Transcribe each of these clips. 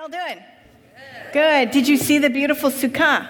y'all doing? Good. Did you see the beautiful sukkah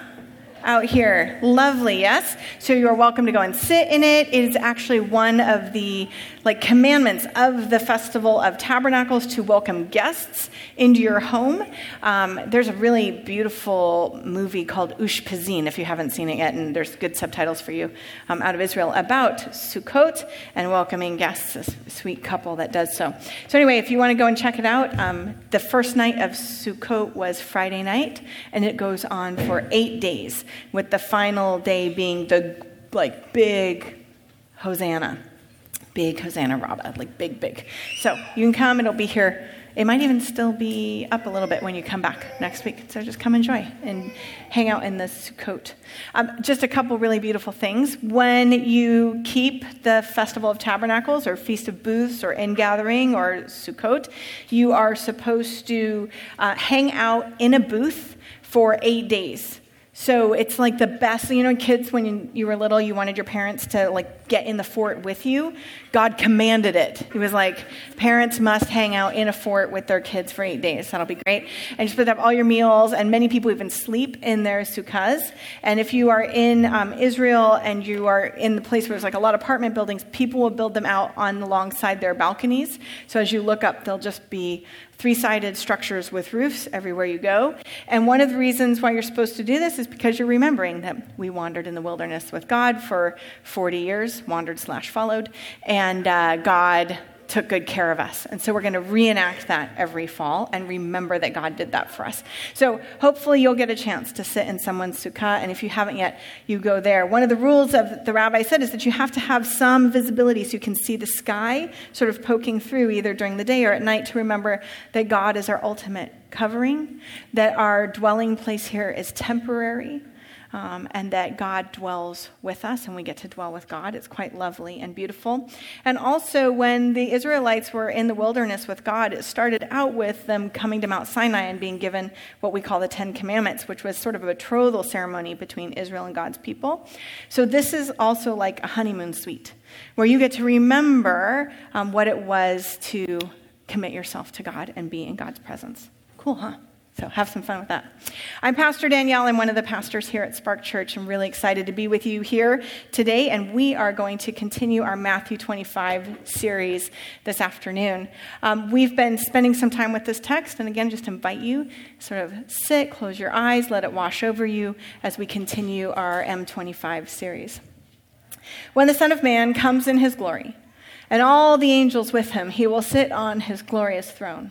out here? Lovely, yes? So you are welcome to go and sit in it. It is actually one of the like commandments of the Festival of Tabernacles to welcome guests into your home. Um, there's a really beautiful movie called Ushpizin, if you haven't seen it yet, and there's good subtitles for you um, out of Israel about Sukkot and welcoming guests, a sweet couple that does so. So, anyway, if you want to go and check it out, um, the first night of Sukkot was Friday night, and it goes on for eight days, with the final day being the like big Hosanna big Hosanna Rabbah, like big, big. So you can come, it'll be here. It might even still be up a little bit when you come back next week. So just come enjoy and hang out in this coat. Um, just a couple really beautiful things. When you keep the Festival of Tabernacles or Feast of Booths or Ingathering or Sukkot, you are supposed to uh, hang out in a booth for eight days. So it's like the best, you know, kids, when you were little, you wanted your parents to like get in the fort with you. God commanded it. He was like, parents must hang out in a fort with their kids for eight days. That'll be great. And you put up all your meals, and many people even sleep in their sukkahs. And if you are in um, Israel and you are in the place where there's like a lot of apartment buildings, people will build them out on alongside their balconies. So as you look up, they'll just be three sided structures with roofs everywhere you go. And one of the reasons why you're supposed to do this is because you're remembering that we wandered in the wilderness with God for 40 years, wandered slash followed, and uh, God took good care of us. And so we're going to reenact that every fall and remember that God did that for us. So hopefully you'll get a chance to sit in someone's sukkah. And if you haven't yet, you go there. One of the rules of the rabbi said is that you have to have some visibility so you can see the sky sort of poking through either during the day or at night to remember that God is our ultimate covering, that our dwelling place here is temporary um, and that God dwells with us and we get to dwell with God. It's quite lovely and beautiful. And also, when the Israelites were in the wilderness with God, it started out with them coming to Mount Sinai and being given what we call the Ten Commandments, which was sort of a betrothal ceremony between Israel and God's people. So, this is also like a honeymoon suite where you get to remember um, what it was to commit yourself to God and be in God's presence. Cool, huh? So have some fun with that. I'm Pastor Danielle. I'm one of the pastors here at Spark Church. I'm really excited to be with you here today, and we are going to continue our Matthew 25 series this afternoon. Um, we've been spending some time with this text, and again, just invite you sort of sit, close your eyes, let it wash over you as we continue our M25 series. When the Son of Man comes in his glory, and all the angels with him, he will sit on his glorious throne.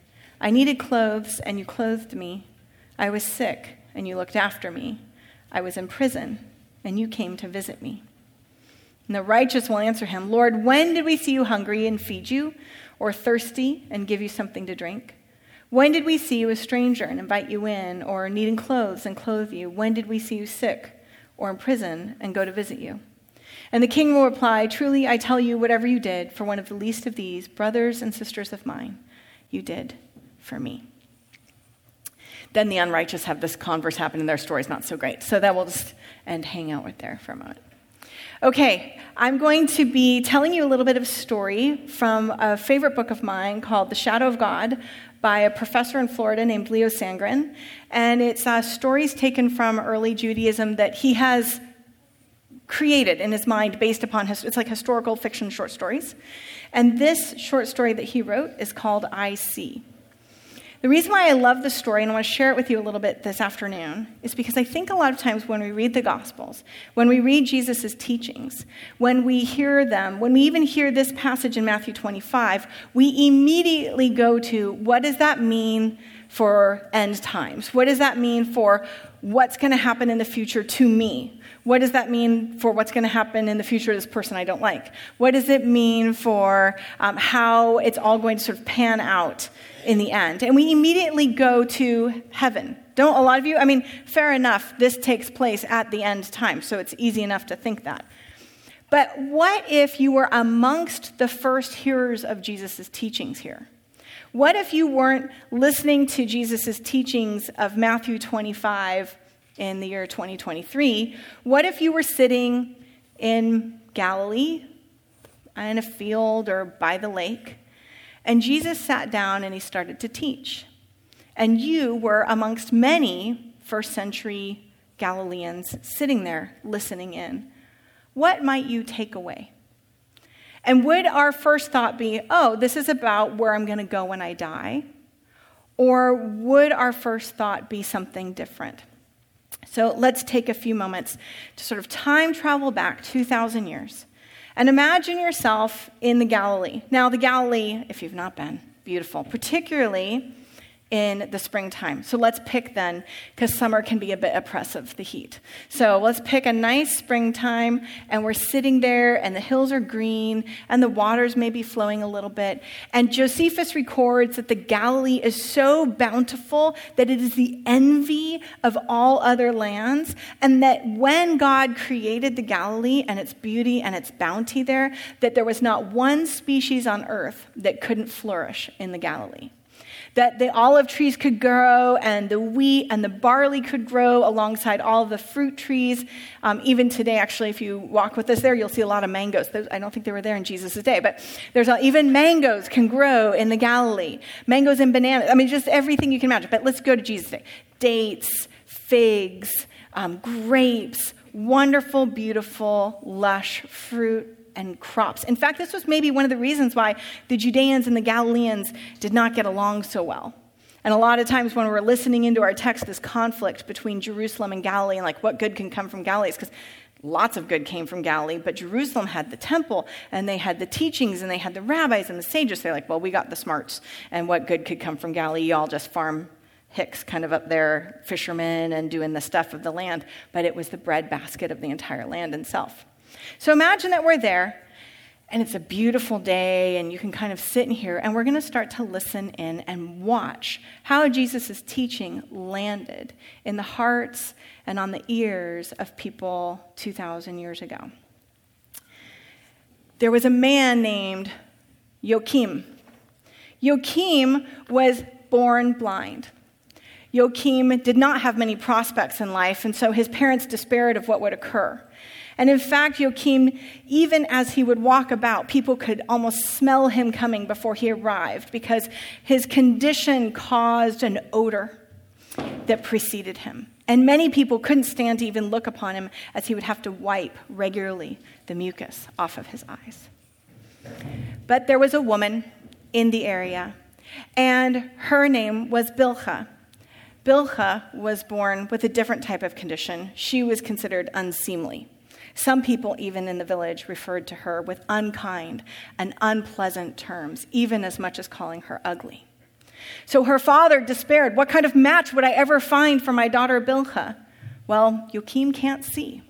I needed clothes, and you clothed me. I was sick, and you looked after me. I was in prison, and you came to visit me. And the righteous will answer him, Lord, when did we see you hungry and feed you, or thirsty and give you something to drink? When did we see you a stranger and invite you in, or needing clothes and clothe you? When did we see you sick or in prison and go to visit you? And the king will reply, Truly, I tell you, whatever you did for one of the least of these, brothers and sisters of mine, you did for me. Then the unrighteous have this converse happen and their story's not so great. So that will just end hang out with there for a moment. Okay, I'm going to be telling you a little bit of a story from a favorite book of mine called The Shadow of God by a professor in Florida named Leo Sandgren. And it's uh, stories taken from early Judaism that he has created in his mind based upon his, it's like historical fiction short stories. And this short story that he wrote is called I See. The reason why I love this story, and I want to share it with you a little bit this afternoon, is because I think a lot of times when we read the Gospels, when we read Jesus' teachings, when we hear them, when we even hear this passage in Matthew 25, we immediately go to what does that mean for end times? What does that mean for what's going to happen in the future to me? What does that mean for what's going to happen in the future to this person I don't like? What does it mean for um, how it's all going to sort of pan out in the end? And we immediately go to heaven. Don't a lot of you? I mean, fair enough, this takes place at the end time, so it's easy enough to think that. But what if you were amongst the first hearers of Jesus' teachings here? What if you weren't listening to Jesus' teachings of Matthew 25 in the year 2023, what if you were sitting in Galilee, in a field or by the lake, and Jesus sat down and he started to teach? And you were amongst many first century Galileans sitting there listening in. What might you take away? And would our first thought be, oh, this is about where I'm going to go when I die? Or would our first thought be something different? So let's take a few moments to sort of time travel back 2,000 years and imagine yourself in the Galilee. Now, the Galilee, if you've not been, beautiful, particularly in the springtime. So let's pick then, because summer can be a bit oppressive, the heat. So let's pick a nice springtime, and we're sitting there, and the hills are green, and the waters may be flowing a little bit. And Josephus records that the Galilee is so bountiful that it is the envy of all other lands, and that when God created the Galilee and its beauty and its bounty there, that there was not one species on earth that couldn't flourish in the Galilee that the olive trees could grow and the wheat and the barley could grow alongside all the fruit trees. Um, even today, actually, if you walk with us there, you'll see a lot of mangoes. I don't think they were there in Jesus' day, but there's even mangoes can grow in the Galilee. Mangoes and bananas. I mean, just everything you can imagine. But let's go to Jesus' day. Dates, figs, um, grapes, wonderful, beautiful, lush fruit and crops. In fact, this was maybe one of the reasons why the Judeans and the Galileans did not get along so well. And a lot of times when we're listening into our text, this conflict between Jerusalem and Galilee, and like what good can come from Galilee, is because lots of good came from Galilee, but Jerusalem had the temple and they had the teachings and they had the rabbis and the sages. They're like, well, we got the smarts, and what good could come from Galilee? Y'all just farm hicks kind of up there, fishermen and doing the stuff of the land, but it was the breadbasket of the entire land itself. So imagine that we're there and it's a beautiful day and you can kind of sit in here and we're going to start to listen in and watch how Jesus' teaching landed in the hearts and on the ears of people 2,000 years ago. There was a man named Joachim. Joachim was born blind. Joachim did not have many prospects in life, and so his parents despaired of what would occur. And in fact, Joachim, even as he would walk about, people could almost smell him coming before he arrived because his condition caused an odor that preceded him. And many people couldn't stand to even look upon him as he would have to wipe regularly the mucus off of his eyes. But there was a woman in the area, and her name was Bilhah. Bilhah was born with a different type of condition. She was considered unseemly. Some people, even in the village, referred to her with unkind and unpleasant terms, even as much as calling her ugly. So her father despaired, What kind of match would I ever find for my daughter Bilhah? Well, Joachim can't see.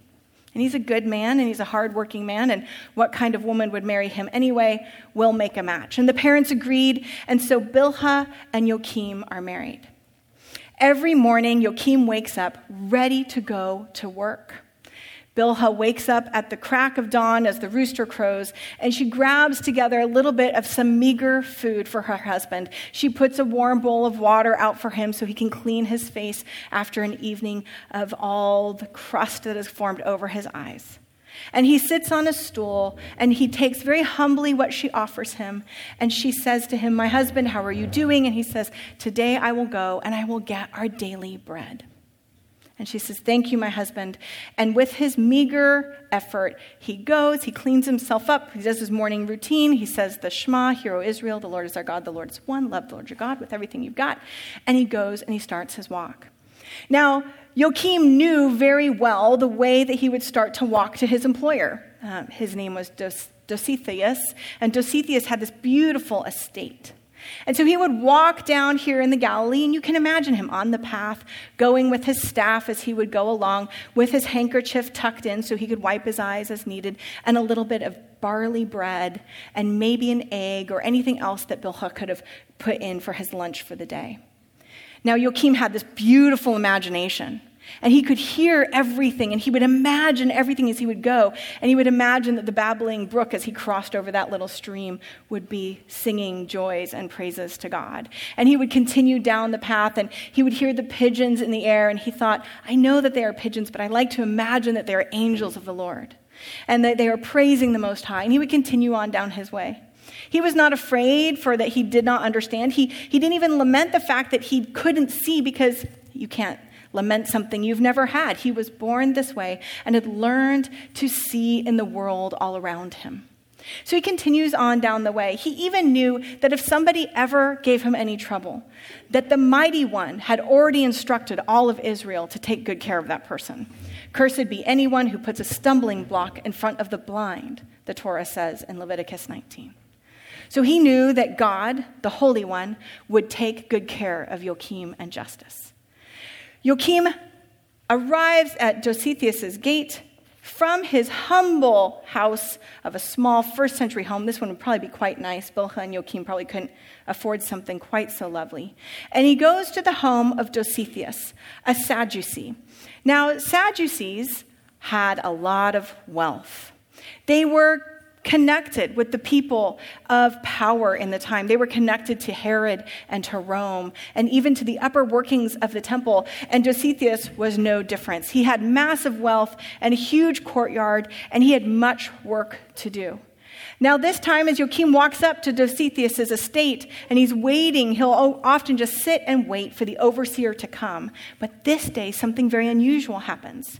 And he's a good man and he's a hardworking man, and what kind of woman would marry him anyway? We'll make a match. And the parents agreed, and so Bilhah and Joachim are married. Every morning, Joachim wakes up ready to go to work. Bilhah wakes up at the crack of dawn as the rooster crows, and she grabs together a little bit of some meager food for her husband. She puts a warm bowl of water out for him so he can clean his face after an evening of all the crust that has formed over his eyes. And he sits on a stool and he takes very humbly what she offers him. And she says to him, My husband, how are you doing? And he says, Today I will go and I will get our daily bread. And she says, Thank you, my husband. And with his meager effort, he goes, he cleans himself up, he does his morning routine. He says, The Shema, Hear, O Israel, the Lord is our God, the Lord is one. Love the Lord your God with everything you've got. And he goes and he starts his walk. Now, Joachim knew very well the way that he would start to walk to his employer. Um, his name was Dos- Dositheus, and Dositheus had this beautiful estate. And so he would walk down here in the Galilee, and you can imagine him on the path, going with his staff as he would go along, with his handkerchief tucked in so he could wipe his eyes as needed, and a little bit of barley bread, and maybe an egg or anything else that Bilhah could have put in for his lunch for the day. Now, Joachim had this beautiful imagination. And he could hear everything, and he would imagine everything as he would go. And he would imagine that the babbling brook, as he crossed over that little stream, would be singing joys and praises to God. And he would continue down the path, and he would hear the pigeons in the air. And he thought, I know that they are pigeons, but I like to imagine that they are angels of the Lord, and that they are praising the Most High. And he would continue on down his way. He was not afraid for that he did not understand. He, he didn't even lament the fact that he couldn't see because you can't lament something you've never had. He was born this way and had learned to see in the world all around him. So he continues on down the way. He even knew that if somebody ever gave him any trouble, that the mighty one had already instructed all of Israel to take good care of that person. Cursed be anyone who puts a stumbling block in front of the blind, the Torah says in Leviticus 19. So he knew that God, the Holy One, would take good care of Joachim and Justus. Joachim arrives at Dositheus' gate from his humble house of a small first century home. This one would probably be quite nice. Bilhah and Joachim probably couldn't afford something quite so lovely. And he goes to the home of Dositheus, a Sadducee. Now, Sadducees had a lot of wealth. They were connected with the people of power in the time. They were connected to Herod and to Rome and even to the upper workings of the temple. And Dositheus was no difference. He had massive wealth and a huge courtyard, and he had much work to do. Now, this time, as Joachim walks up to Dositheus' estate and he's waiting, he'll often just sit and wait for the overseer to come. But this day, something very unusual happens.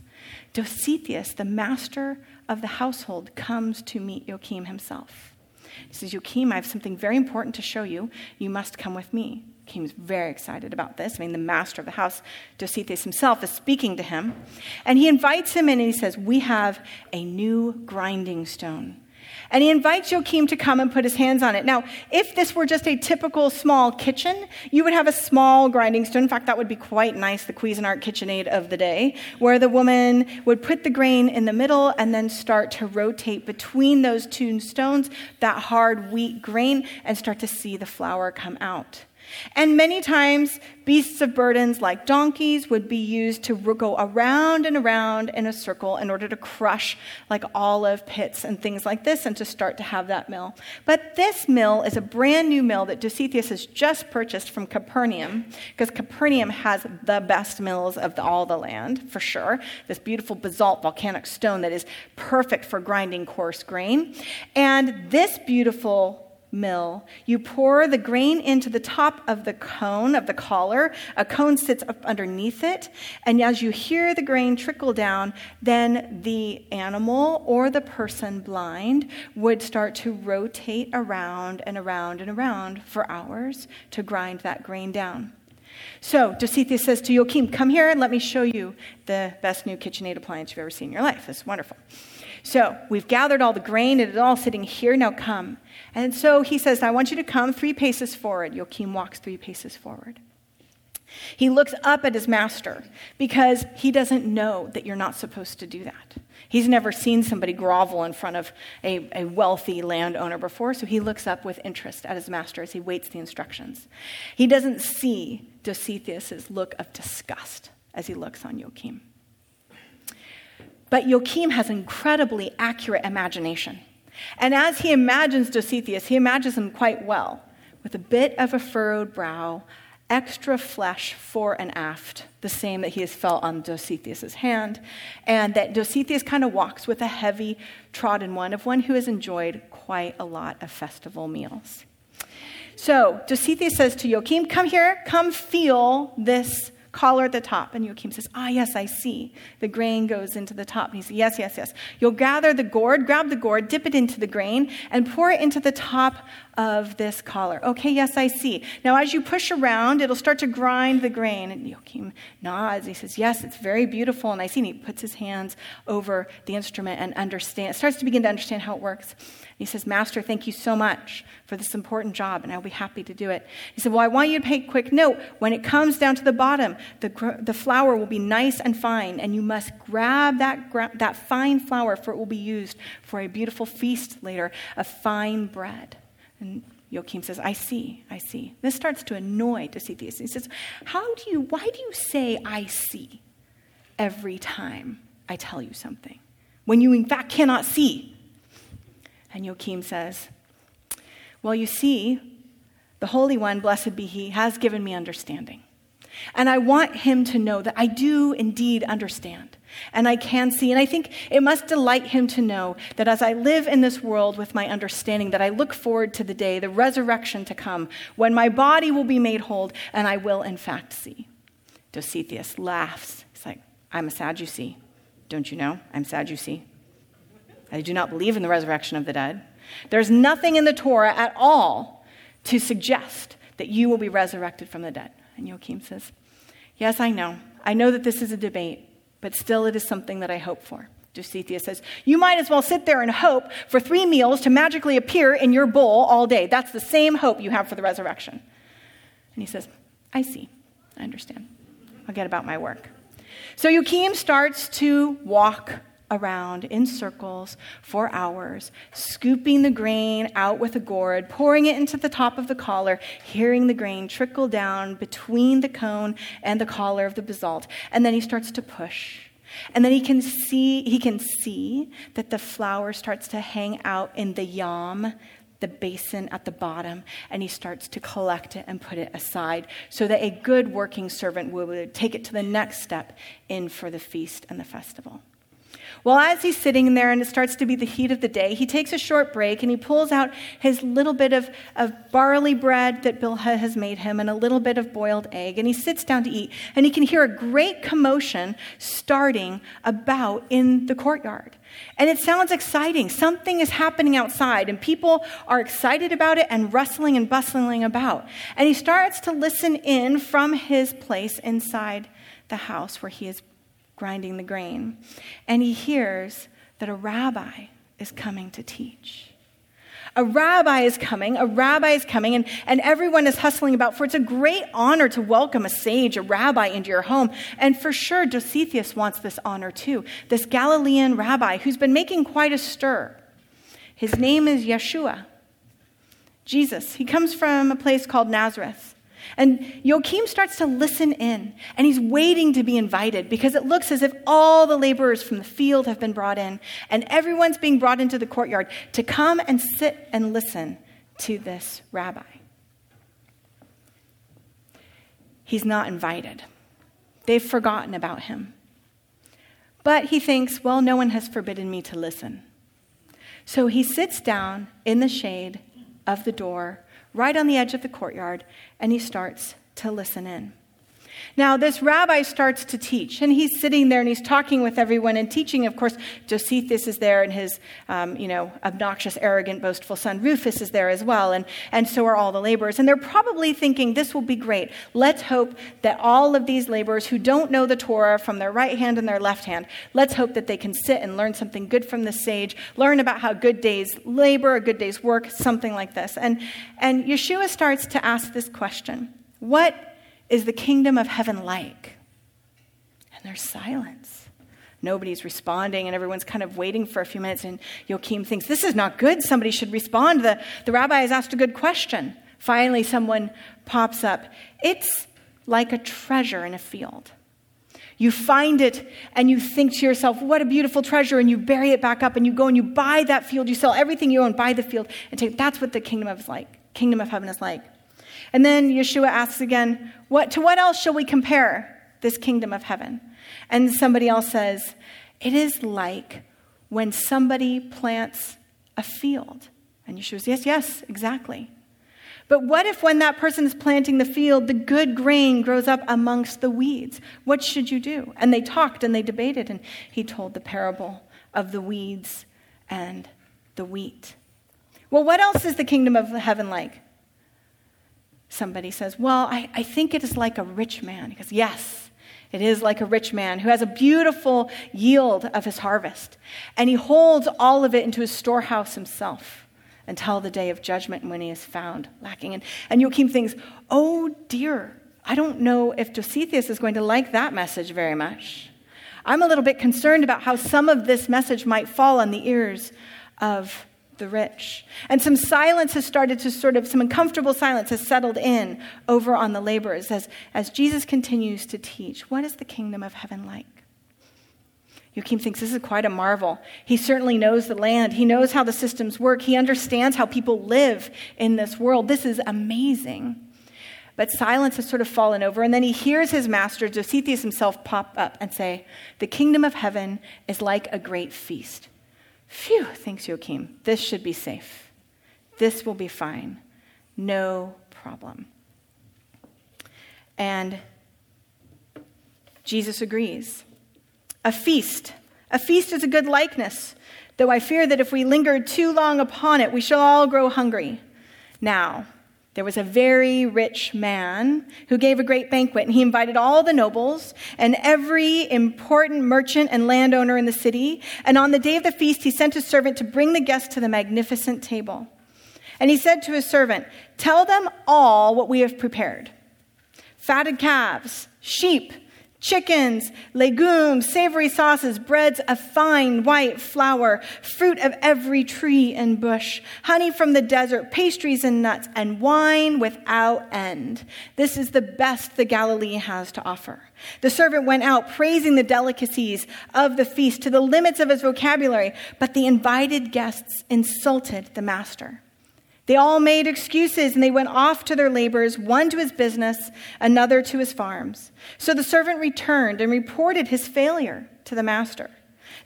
Dositheus, the master of the household comes to meet Joachim himself. He says, Joachim, I have something very important to show you. You must come with me. Joachim's very excited about this. I mean, the master of the house, Dositheus himself, is speaking to him. And he invites him in and he says, We have a new grinding stone and he invites Joachim to come and put his hands on it. Now, if this were just a typical small kitchen, you would have a small grinding stone. In fact, that would be quite nice, the Cuisinart KitchenAid of the day, where the woman would put the grain in the middle and then start to rotate between those two stones, that hard wheat grain, and start to see the flour come out. And many times, beasts of burdens like donkeys would be used to go around and around in a circle in order to crush like olive pits and things like this and to start to have that mill. But this mill is a brand new mill that Dositheus has just purchased from Capernaum because Capernaum has the best mills of the, all the land, for sure. This beautiful basalt volcanic stone that is perfect for grinding coarse grain. And this beautiful mill. You pour the grain into the top of the cone, of the collar. A cone sits up underneath it. And as you hear the grain trickle down, then the animal or the person blind would start to rotate around and around and around for hours to grind that grain down. So Dositheus says to Joachim, Come here and let me show you the best new KitchenAid appliance you've ever seen in your life. It's wonderful. So we've gathered all the grain, and it's all sitting here. Now come. And so he says, I want you to come three paces forward. Joachim walks three paces forward. He looks up at his master because he doesn't know that you're not supposed to do that. He's never seen somebody grovel in front of a, a wealthy landowner before, so he looks up with interest at his master as he waits the instructions. He doesn't see Dositheus' look of disgust as he looks on Joachim. But Joachim has incredibly accurate imagination. And as he imagines Dositheus, he imagines him quite well, with a bit of a furrowed brow, extra flesh fore and aft, the same that he has felt on Dositheus' hand, and that Dositheus kind of walks with a heavy trodden one of one who has enjoyed quite a lot of festival meals. So Dositheus says to Joachim, Come here, come feel this collar at the top. And Joachim says, Ah, yes, I see. The grain goes into the top. And he says, Yes, yes, yes. You'll gather the gourd, grab the gourd, dip it into the grain, and pour it into the top of this collar. Okay, yes, I see. Now, as you push around, it'll start to grind the grain. And Joachim nods. He says, Yes, it's very beautiful. And I see. And he puts his hands over the instrument and understand, starts to begin to understand how it works. He says, Master, thank you so much for this important job, and I'll be happy to do it. He said, Well, I want you to take quick note. When it comes down to the bottom, the, the flour will be nice and fine, and you must grab that, that fine flour, for it will be used for a beautiful feast later of fine bread. And Joachim says, I see, I see. This starts to annoy Dositheus. He says, How do you, why do you say I see every time I tell you something? When you in fact cannot see. And Joachim says, Well, you see, the Holy One, blessed be He, has given me understanding. And I want him to know that I do indeed understand and I can see. And I think it must delight him to know that as I live in this world with my understanding, that I look forward to the day, the resurrection to come, when my body will be made whole and I will in fact see. Dositheus laughs. He's like, I'm a Sadducee. Don't you know? I'm Sadducee. I do not believe in the resurrection of the dead. There's nothing in the Torah at all to suggest that you will be resurrected from the dead. And Joachim says, Yes, I know. I know that this is a debate, but still it is something that I hope for. Dositheus says, You might as well sit there and hope for three meals to magically appear in your bowl all day. That's the same hope you have for the resurrection. And he says, I see. I understand. I'll get about my work. So Joachim starts to walk around in circles for hours, scooping the grain out with a gourd, pouring it into the top of the collar, hearing the grain trickle down between the cone and the collar of the basalt. And then he starts to push. And then he can see he can see that the flour starts to hang out in the yam, the basin at the bottom, and he starts to collect it and put it aside so that a good working servant will take it to the next step in for the feast and the festival. Well, as he's sitting there and it starts to be the heat of the day, he takes a short break and he pulls out his little bit of, of barley bread that Bilhah has made him and a little bit of boiled egg. And he sits down to eat. And he can hear a great commotion starting about in the courtyard. And it sounds exciting. Something is happening outside, and people are excited about it and rustling and bustling about. And he starts to listen in from his place inside the house where he is grinding the grain, and he hears that a rabbi is coming to teach. A rabbi is coming, a rabbi is coming, and, and everyone is hustling about, for it's a great honor to welcome a sage, a rabbi, into your home. And for sure, Dositheus wants this honor too. This Galilean rabbi who's been making quite a stir. His name is Yeshua, Jesus. He comes from a place called Nazareth. And Joachim starts to listen in, and he's waiting to be invited because it looks as if all the laborers from the field have been brought in, and everyone's being brought into the courtyard to come and sit and listen to this rabbi. He's not invited, they've forgotten about him. But he thinks, well, no one has forbidden me to listen. So he sits down in the shade of the door right on the edge of the courtyard, and he starts to listen in. Now, this rabbi starts to teach, and he's sitting there and he's talking with everyone and teaching. Of course, Josephus is there, and his, um, you know, obnoxious, arrogant, boastful son Rufus is there as well, and, and so are all the laborers. And they're probably thinking, this will be great. Let's hope that all of these laborers who don't know the Torah from their right hand and their left hand, let's hope that they can sit and learn something good from the sage, learn about how good days labor, a good day's work, something like this. And, and Yeshua starts to ask this question What is the kingdom of heaven like? And there's silence. Nobody's responding, and everyone's kind of waiting for a few minutes. And Joachim thinks, This is not good. Somebody should respond. The, the rabbi has asked a good question. Finally, someone pops up. It's like a treasure in a field. You find it and you think to yourself, what a beautiful treasure, and you bury it back up and you go and you buy that field. You sell everything you own, buy the field, and take that's what the kingdom of is like. Kingdom of heaven is like. And then Yeshua asks again, what, To what else shall we compare this kingdom of heaven? And somebody else says, It is like when somebody plants a field. And Yeshua says, Yes, yes, exactly. But what if, when that person is planting the field, the good grain grows up amongst the weeds? What should you do? And they talked and they debated, and he told the parable of the weeds and the wheat. Well, what else is the kingdom of heaven like? Somebody says, Well, I, I think it is like a rich man. He goes, Yes, it is like a rich man who has a beautiful yield of his harvest, and he holds all of it into his storehouse himself until the day of judgment when he is found lacking. And, and Joachim thinks, Oh dear, I don't know if Dositheus is going to like that message very much. I'm a little bit concerned about how some of this message might fall on the ears of the rich. And some silence has started to sort of, some uncomfortable silence has settled in over on the laborers as, as Jesus continues to teach. What is the kingdom of heaven like? Joachim thinks this is quite a marvel. He certainly knows the land. He knows how the systems work. He understands how people live in this world. This is amazing. But silence has sort of fallen over. And then he hears his master, Dositheus himself, pop up and say, The kingdom of heaven is like a great feast Phew, thinks Joachim. This should be safe. This will be fine. No problem. And Jesus agrees. A feast. A feast is a good likeness, though I fear that if we linger too long upon it, we shall all grow hungry. Now, there was a very rich man who gave a great banquet, and he invited all the nobles and every important merchant and landowner in the city. And on the day of the feast, he sent his servant to bring the guests to the magnificent table. And he said to his servant, Tell them all what we have prepared fatted calves, sheep, chickens, legumes, savory sauces, breads of fine white flour, fruit of every tree and bush, honey from the desert, pastries and nuts, and wine without end. This is the best the Galilee has to offer. The servant went out praising the delicacies of the feast to the limits of his vocabulary, but the invited guests insulted the master. They all made excuses and they went off to their labors, one to his business, another to his farms. So the servant returned and reported his failure to the master.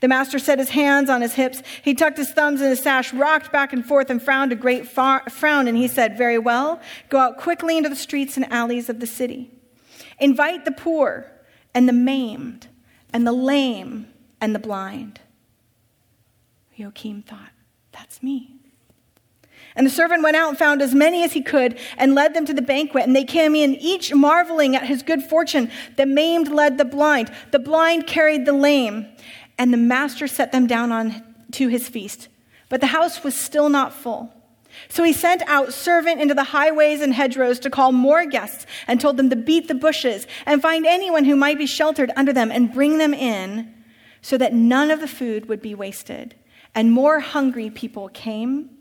The master set his hands on his hips. He tucked his thumbs in his sash, rocked back and forth, and frowned a great far- frown. And he said, Very well, go out quickly into the streets and alleys of the city. Invite the poor and the maimed and the lame and the blind. Joachim thought, That's me. And the servant went out and found as many as he could and led them to the banquet. And they came in, each marveling at his good fortune. The maimed led the blind, the blind carried the lame. And the master set them down on to his feast. But the house was still not full. So he sent out servant into the highways and hedgerows to call more guests and told them to beat the bushes and find anyone who might be sheltered under them and bring them in so that none of the food would be wasted. And more hungry people came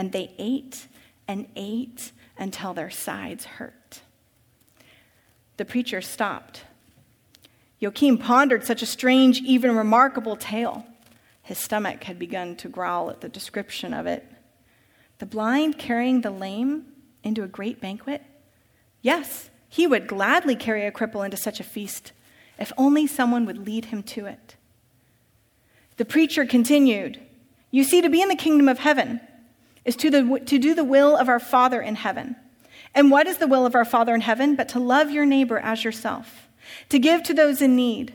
and they ate and ate until their sides hurt. The preacher stopped. Joachim pondered such a strange, even remarkable tale. His stomach had begun to growl at the description of it. The blind carrying the lame into a great banquet? Yes, he would gladly carry a cripple into such a feast, if only someone would lead him to it. The preacher continued You see, to be in the kingdom of heaven, is to, the, to do the will of our Father in heaven. And what is the will of our Father in heaven but to love your neighbor as yourself, to give to those in need?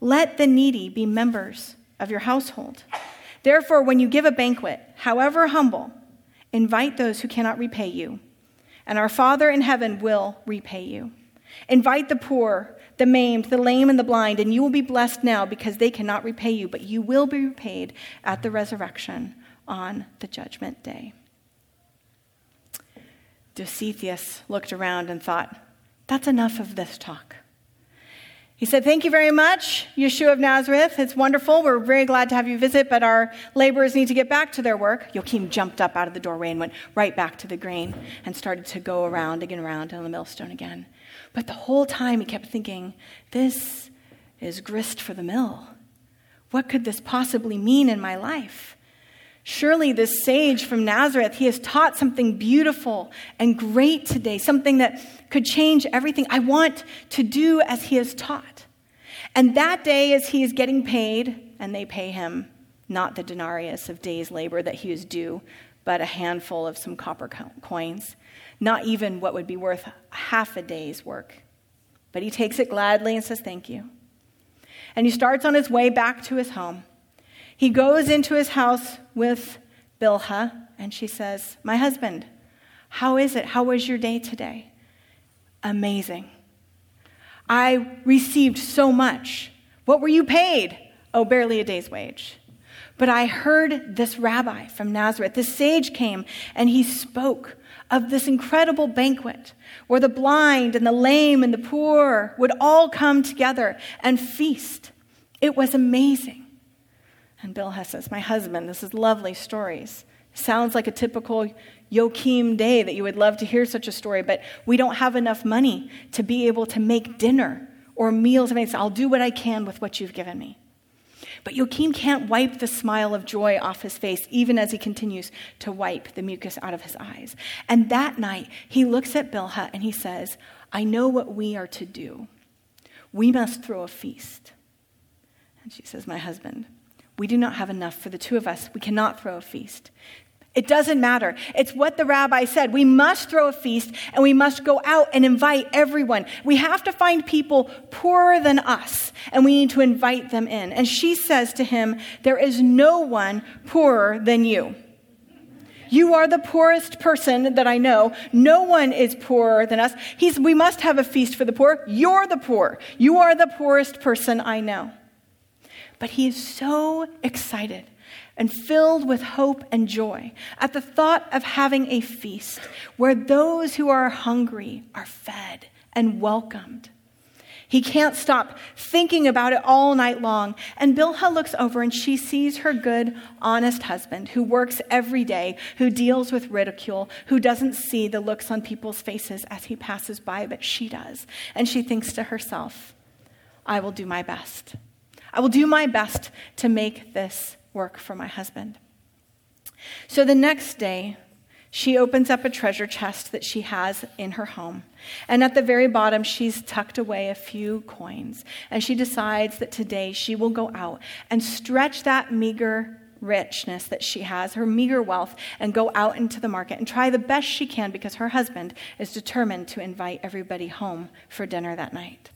Let the needy be members of your household. Therefore, when you give a banquet, however humble, invite those who cannot repay you, and our Father in heaven will repay you. Invite the poor, the maimed, the lame, and the blind, and you will be blessed now because they cannot repay you, but you will be repaid at the resurrection on the judgment day. Dositheus looked around and thought, That's enough of this talk. He said, Thank you very much, Yeshua of Nazareth. It's wonderful. We're very glad to have you visit, but our laborers need to get back to their work. Joachim jumped up out of the doorway and went right back to the grain and started to go around again, around on the millstone again. But the whole time he kept thinking, This is grist for the mill. What could this possibly mean in my life? Surely, this sage from Nazareth, he has taught something beautiful and great today, something that could change everything. I want to do as he has taught. And that day, as he is getting paid, and they pay him not the denarius of day's labor that he is due, but a handful of some copper coins, not even what would be worth half a day's work. But he takes it gladly and says, Thank you. And he starts on his way back to his home. He goes into his house with Bilhah, and she says, My husband, how is it? How was your day today? Amazing. I received so much. What were you paid? Oh, barely a day's wage. But I heard this rabbi from Nazareth, this sage came, and he spoke of this incredible banquet where the blind and the lame and the poor would all come together and feast. It was amazing. And Bilhah says, My husband, this is lovely stories. Sounds like a typical Joachim day that you would love to hear such a story, but we don't have enough money to be able to make dinner or meals. I mean, I'll do what I can with what you've given me. But Joachim can't wipe the smile of joy off his face, even as he continues to wipe the mucus out of his eyes. And that night, he looks at Bilhah and he says, I know what we are to do. We must throw a feast. And she says, My husband, we do not have enough for the two of us. We cannot throw a feast. It doesn't matter. It's what the rabbi said. We must throw a feast and we must go out and invite everyone. We have to find people poorer than us and we need to invite them in. And she says to him, There is no one poorer than you. You are the poorest person that I know. No one is poorer than us. He's, we must have a feast for the poor. You're the poor. You are the poorest person I know. But he is so excited and filled with hope and joy at the thought of having a feast where those who are hungry are fed and welcomed. He can't stop thinking about it all night long. And Bilhah looks over and she sees her good, honest husband who works every day, who deals with ridicule, who doesn't see the looks on people's faces as he passes by, but she does. And she thinks to herself, I will do my best. I will do my best to make this work for my husband. So the next day, she opens up a treasure chest that she has in her home. And at the very bottom, she's tucked away a few coins. And she decides that today she will go out and stretch that meager richness that she has, her meager wealth, and go out into the market and try the best she can because her husband is determined to invite everybody home for dinner that night.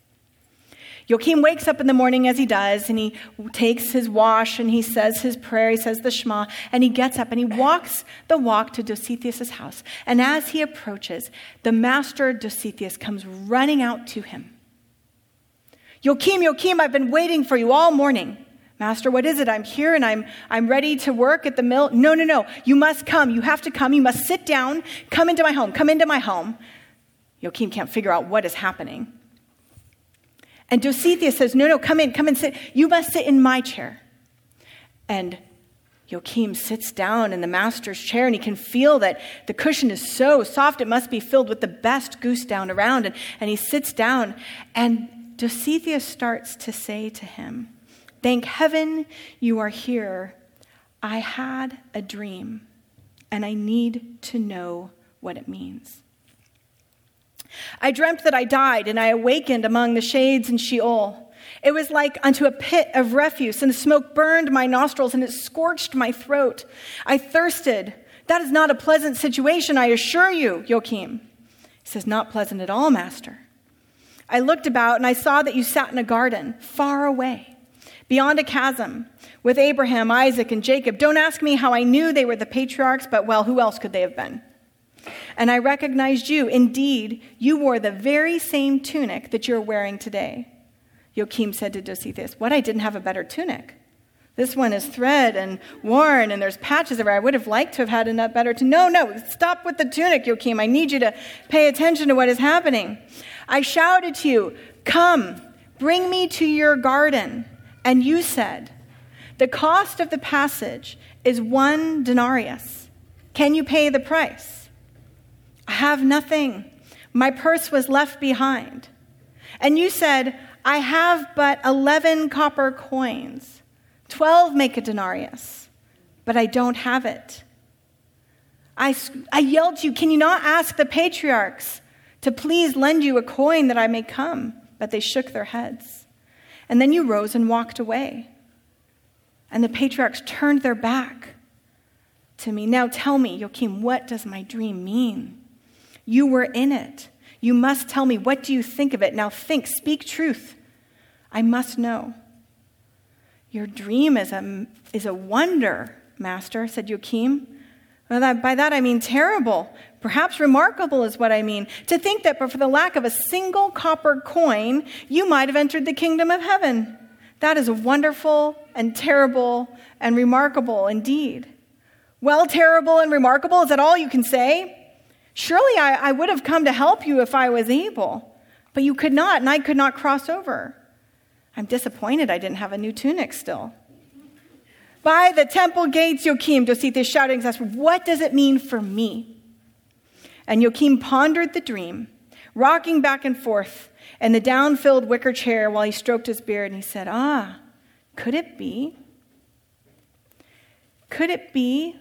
Joachim wakes up in the morning as he does, and he takes his wash and he says his prayer, he says the Shema, and he gets up and he walks the walk to Dositheus' house. And as he approaches, the master Dositheus comes running out to him. Joachim, Joachim, I've been waiting for you all morning. Master, what is it? I'm here and I'm, I'm ready to work at the mill. No, no, no. You must come. You have to come. You must sit down. Come into my home. Come into my home. Joachim can't figure out what is happening. And Dositheus says, No, no, come in, come and sit. You must sit in my chair. And Joachim sits down in the master's chair and he can feel that the cushion is so soft it must be filled with the best goose down around. And, and he sits down and Dositheus starts to say to him, Thank heaven you are here. I had a dream and I need to know what it means. I dreamt that I died, and I awakened among the shades in Sheol. It was like unto a pit of refuse, and the smoke burned my nostrils, and it scorched my throat. I thirsted. That is not a pleasant situation, I assure you, Joachim. He says, Not pleasant at all, master. I looked about, and I saw that you sat in a garden, far away, beyond a chasm, with Abraham, Isaac, and Jacob. Don't ask me how I knew they were the patriarchs, but well, who else could they have been? And I recognized you. Indeed, you wore the very same tunic that you're wearing today. Joachim said to Dositheus, What? I didn't have a better tunic. This one is thread and worn, and there's patches everywhere. I would have liked to have had a better tunic. No, no, stop with the tunic, Joachim. I need you to pay attention to what is happening. I shouted to you, Come, bring me to your garden. And you said, The cost of the passage is one denarius. Can you pay the price? I have nothing. My purse was left behind. And you said, I have but 11 copper coins. 12 make a denarius, but I don't have it. I, I yelled to you, Can you not ask the patriarchs to please lend you a coin that I may come? But they shook their heads. And then you rose and walked away. And the patriarchs turned their back to me. Now tell me, Joachim, what does my dream mean? You were in it. You must tell me, what do you think of it? Now think, speak truth. I must know. Your dream is a, is a wonder, Master, said Joachim. By that I mean terrible. Perhaps remarkable is what I mean. To think that but for the lack of a single copper coin, you might have entered the kingdom of heaven. That is wonderful and terrible and remarkable indeed. Well, terrible and remarkable, is that all you can say? Surely I, I would have come to help you if I was able, but you could not, and I could not cross over. I'm disappointed I didn't have a new tunic still. By the temple gates, Joachim, Dositheus shouting, What does it mean for me? And Joachim pondered the dream, rocking back and forth in the down filled wicker chair while he stroked his beard, and he said, Ah, could it be? Could it be?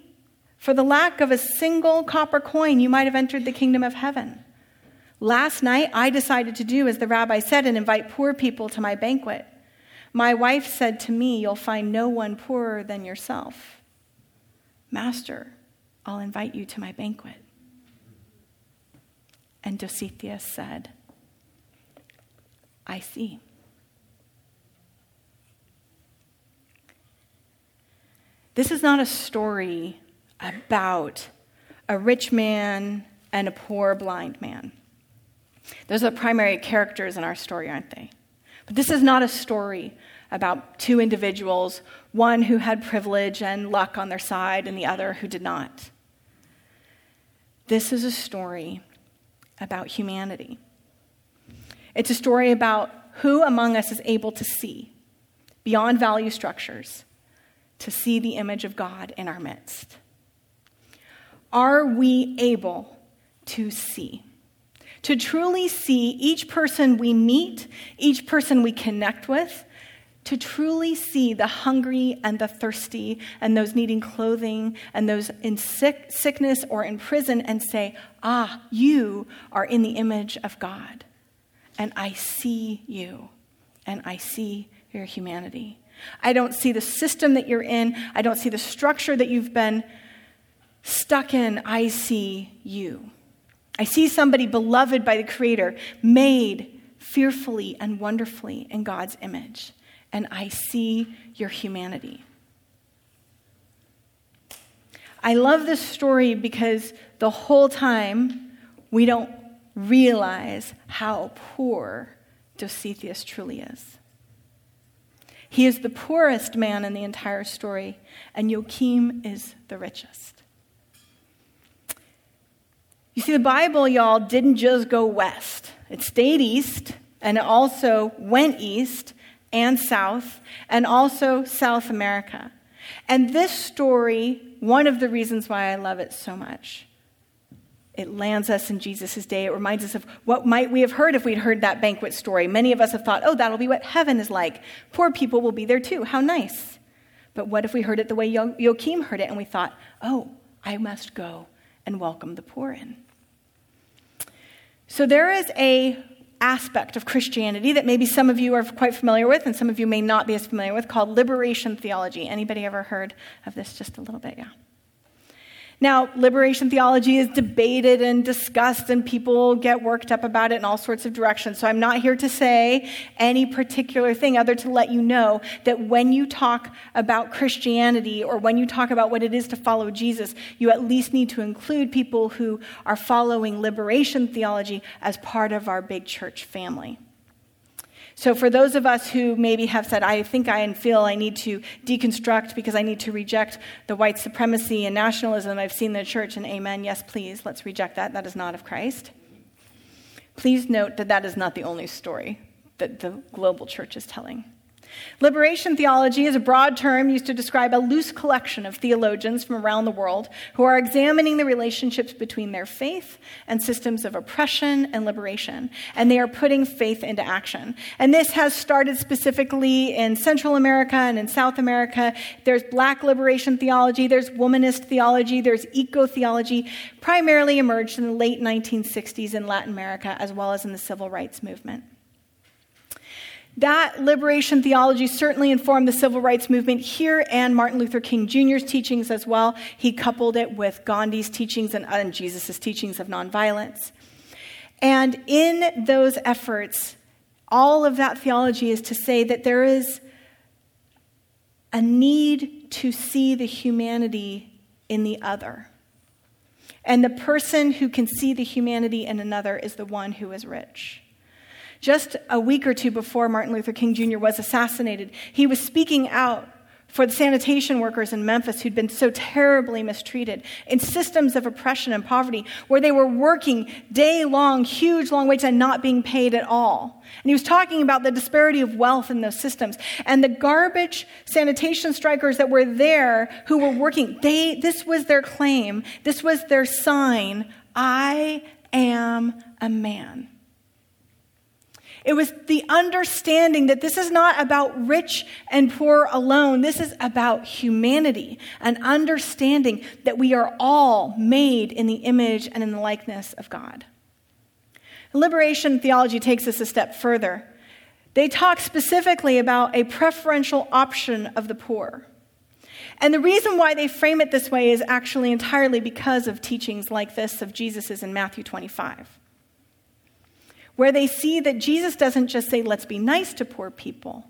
For the lack of a single copper coin, you might have entered the kingdom of heaven. Last night, I decided to do as the rabbi said and invite poor people to my banquet. My wife said to me, You'll find no one poorer than yourself. Master, I'll invite you to my banquet. And Dositheus said, I see. This is not a story about a rich man and a poor blind man. Those are the primary characters in our story, aren't they? But this is not a story about two individuals, one who had privilege and luck on their side and the other who did not. This is a story about humanity. It's a story about who among us is able to see beyond value structures, to see the image of God in our midst. Are we able to see? to truly see each person we meet, each person we connect with, to truly see the hungry and the thirsty and those needing clothing and those in sick, sickness or in prison and say, Ah, you are in the image of God. And I see you, and I see your humanity. I don't see the system that you're in, I don't see the structure that you've been stuck in. I see you. I see somebody beloved by the Creator, made fearfully and wonderfully in God's image, and I see your humanity. I love this story because the whole time we don't realize how poor Dositheus truly is. He is the poorest man in the entire story, and Joachim is the richest. You see, the Bible, y'all, didn't just go west, it stayed east, and it also went east and south, and also South America. And this story, one of the reasons why I love it so much, it lands us in Jesus' day. It reminds us of what might we have heard if we'd heard that banquet story. Many of us have thought, oh, that'll be what heaven is like. Poor people will be there too. How nice. But what if we heard it the way Joachim heard it and we thought, oh, I must go and welcome the poor in? So there is a aspect of Christianity that maybe some of you are quite familiar with and some of you may not be as familiar with called liberation theology. Anybody ever heard of this just a little bit? Yeah. Now, liberation theology is debated and discussed, and people get worked up about it in all sorts of directions. So, I'm not here to say any particular thing other to let you know that when you talk about Christianity or when you talk about what it is to follow Jesus, you at least need to include people who are following liberation theology as part of our big church family. So, for those of us who maybe have said, I think I and feel I need to deconstruct because I need to reject the white supremacy and nationalism I've seen in the church, and amen, yes, please, let's reject that. That is not of Christ. Please note that that is not the only story that the global church is telling. Liberation theology is a broad term used to describe a loose collection of theologians from around the world who are examining the relationships between their faith and systems of oppression and liberation, and they are putting faith into action. And this has started specifically in Central America and in South America. There's black liberation theology, there's womanist theology, there's eco theology, primarily emerged in the late 1960s in Latin America as well as in the civil rights movement. That liberation theology certainly informed the civil rights movement here and Martin Luther King Jr.'s teachings as well. He coupled it with Gandhi's teachings and, and Jesus' teachings of nonviolence. And in those efforts, all of that theology is to say that there is a need to see the humanity in the other. And the person who can see the humanity in another is the one who is rich. Just a week or two before Martin Luther King Jr. was assassinated, he was speaking out for the sanitation workers in Memphis who'd been so terribly mistreated in systems of oppression and poverty, where they were working day long, huge long wages and not being paid at all. And he was talking about the disparity of wealth in those systems. And the garbage sanitation strikers that were there who were working, they, this was their claim, this was their sign I am a man. It was the understanding that this is not about rich and poor alone. This is about humanity, an understanding that we are all made in the image and in the likeness of God. Liberation theology takes us a step further. They talk specifically about a preferential option of the poor. And the reason why they frame it this way is actually entirely because of teachings like this of Jesus's in Matthew 25 where they see that Jesus doesn't just say, let's be nice to poor people,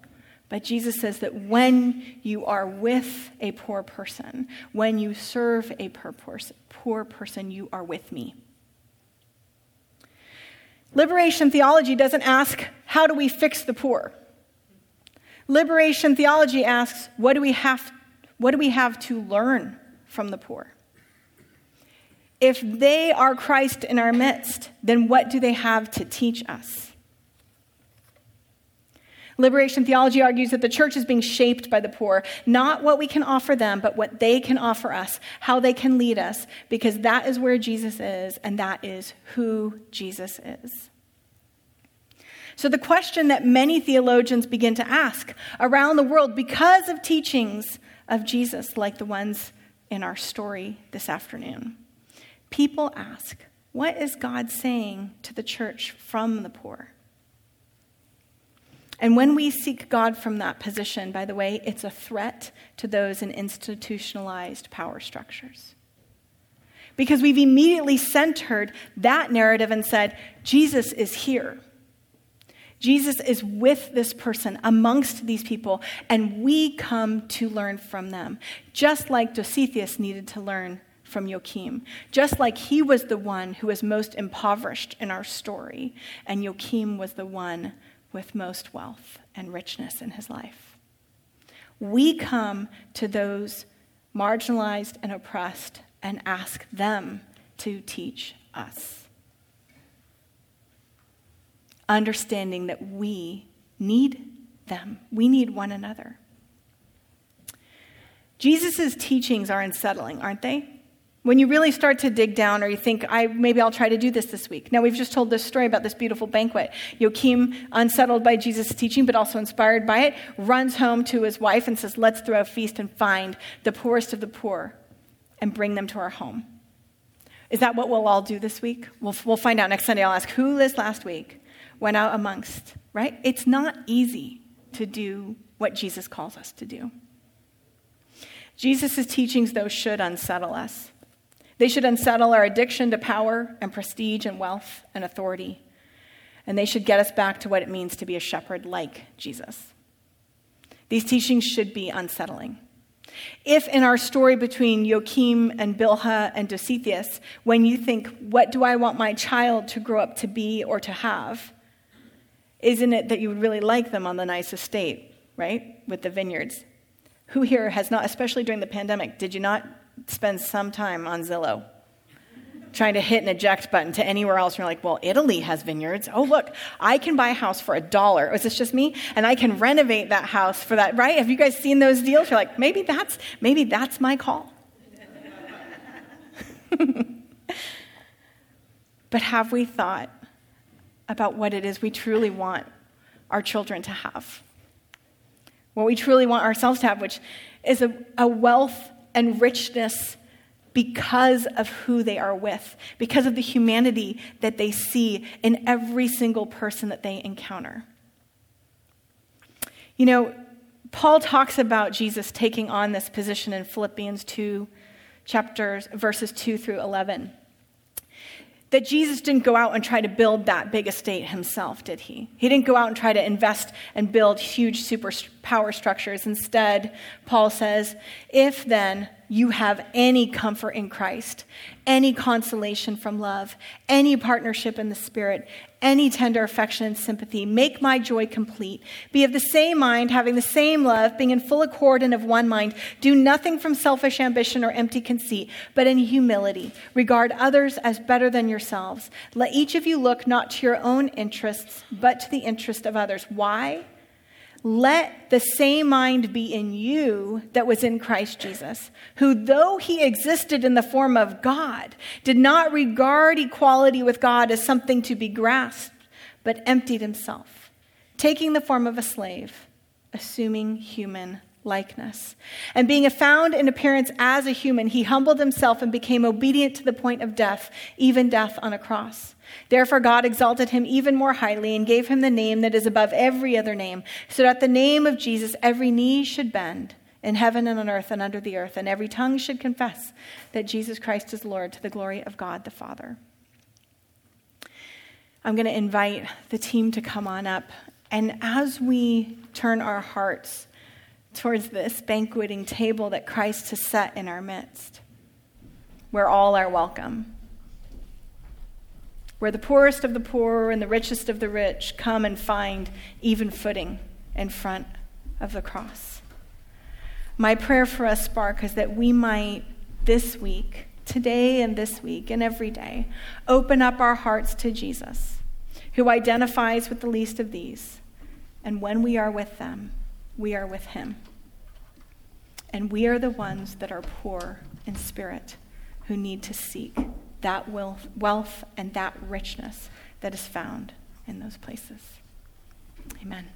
but Jesus says that when you are with a poor person, when you serve a poor person, you are with me. Liberation theology doesn't ask, how do we fix the poor? Liberation theology asks, what do we have, what do we have to learn from the poor? If they are Christ in our midst, then what do they have to teach us? Liberation theology argues that the church is being shaped by the poor, not what we can offer them, but what they can offer us, how they can lead us, because that is where Jesus is, and that is who Jesus is. So, the question that many theologians begin to ask around the world because of teachings of Jesus, like the ones in our story this afternoon people ask, What is God saying to the church from the poor? And when we seek God from that position, by the way, it's a threat to those in institutionalized power structures. Because we've immediately centered that narrative and said, Jesus is here. Jesus is with this person, amongst these people, and we come to learn from them, just like Dositheus needed to learn from Joachim, just like he was the one who was most impoverished in our story, and Joachim was the one with most wealth and richness in his life. We come to those marginalized and oppressed and ask them to teach us. Understanding that we need them, we need one another. Jesus' teachings are unsettling, aren't they? When you really start to dig down, or you think, I, maybe I'll try to do this this week. Now, we've just told this story about this beautiful banquet. Joachim, unsettled by Jesus' teaching, but also inspired by it, runs home to his wife and says, Let's throw a feast and find the poorest of the poor and bring them to our home. Is that what we'll all do this week? We'll, we'll find out next Sunday. I'll ask who this last week went out amongst, right? It's not easy to do what Jesus calls us to do. Jesus' teachings, though, should unsettle us. They should unsettle our addiction to power and prestige and wealth and authority. And they should get us back to what it means to be a shepherd like Jesus. These teachings should be unsettling. If in our story between Joachim and Bilhah and Dositheus, when you think, what do I want my child to grow up to be or to have? Isn't it that you would really like them on the nice estate, right? With the vineyards. Who here has not, especially during the pandemic, did you not spend some time on Zillow trying to hit an eject button to anywhere else. And you're like, well, Italy has vineyards. Oh, look, I can buy a house for a dollar. Is this just me? And I can renovate that house for that, right? Have you guys seen those deals? You're like, maybe that's, maybe that's my call. but have we thought about what it is we truly want our children to have? What we truly want ourselves to have, which is a, a wealth and richness because of who they are with, because of the humanity that they see in every single person that they encounter. You know, Paul talks about Jesus taking on this position in Philippians 2, chapters, verses 2 through 11. That Jesus didn't go out and try to build that big estate himself, did he? He didn't go out and try to invest and build huge super power structures. Instead, Paul says, If then you have any comfort in Christ, any consolation from love, any partnership in the Spirit, any tender affection and sympathy, make my joy complete. Be of the same mind, having the same love, being in full accord and of one mind. Do nothing from selfish ambition or empty conceit, but in humility. Regard others as better than yourselves. Let each of you look not to your own interests, but to the interest of others. Why? Let the same mind be in you that was in Christ Jesus, who, though he existed in the form of God, did not regard equality with God as something to be grasped, but emptied himself, taking the form of a slave, assuming human likeness. And being found in appearance as a human, he humbled himself and became obedient to the point of death, even death on a cross. Therefore, God exalted him even more highly and gave him the name that is above every other name, so that at the name of Jesus every knee should bend in heaven and on earth and under the earth, and every tongue should confess that Jesus Christ is Lord to the glory of God the Father. I'm going to invite the team to come on up. And as we turn our hearts towards this banqueting table that Christ has set in our midst, where all are welcome where the poorest of the poor and the richest of the rich come and find even footing in front of the cross. My prayer for us, Spark, is that we might this week, today and this week and every day, open up our hearts to Jesus, who identifies with the least of these. And when we are with them, we are with him. And we are the ones that are poor in spirit who need to seek that wealth and that richness that is found in those places. Amen.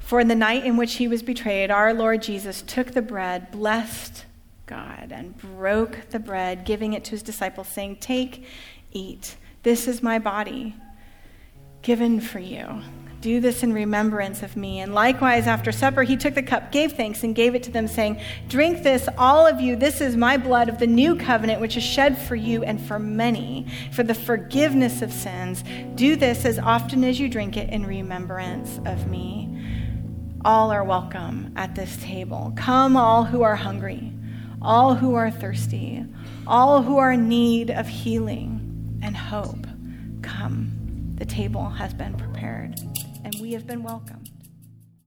For in the night in which he was betrayed, our Lord Jesus took the bread, blessed God, and broke the bread, giving it to his disciples, saying, Take, eat. This is my body given for you. Do this in remembrance of me. And likewise, after supper, he took the cup, gave thanks, and gave it to them, saying, Drink this, all of you. This is my blood of the new covenant, which is shed for you and for many for the forgiveness of sins. Do this as often as you drink it in remembrance of me. All are welcome at this table. Come, all who are hungry, all who are thirsty, all who are in need of healing and hope. Come, the table has been prepared we have been welcome.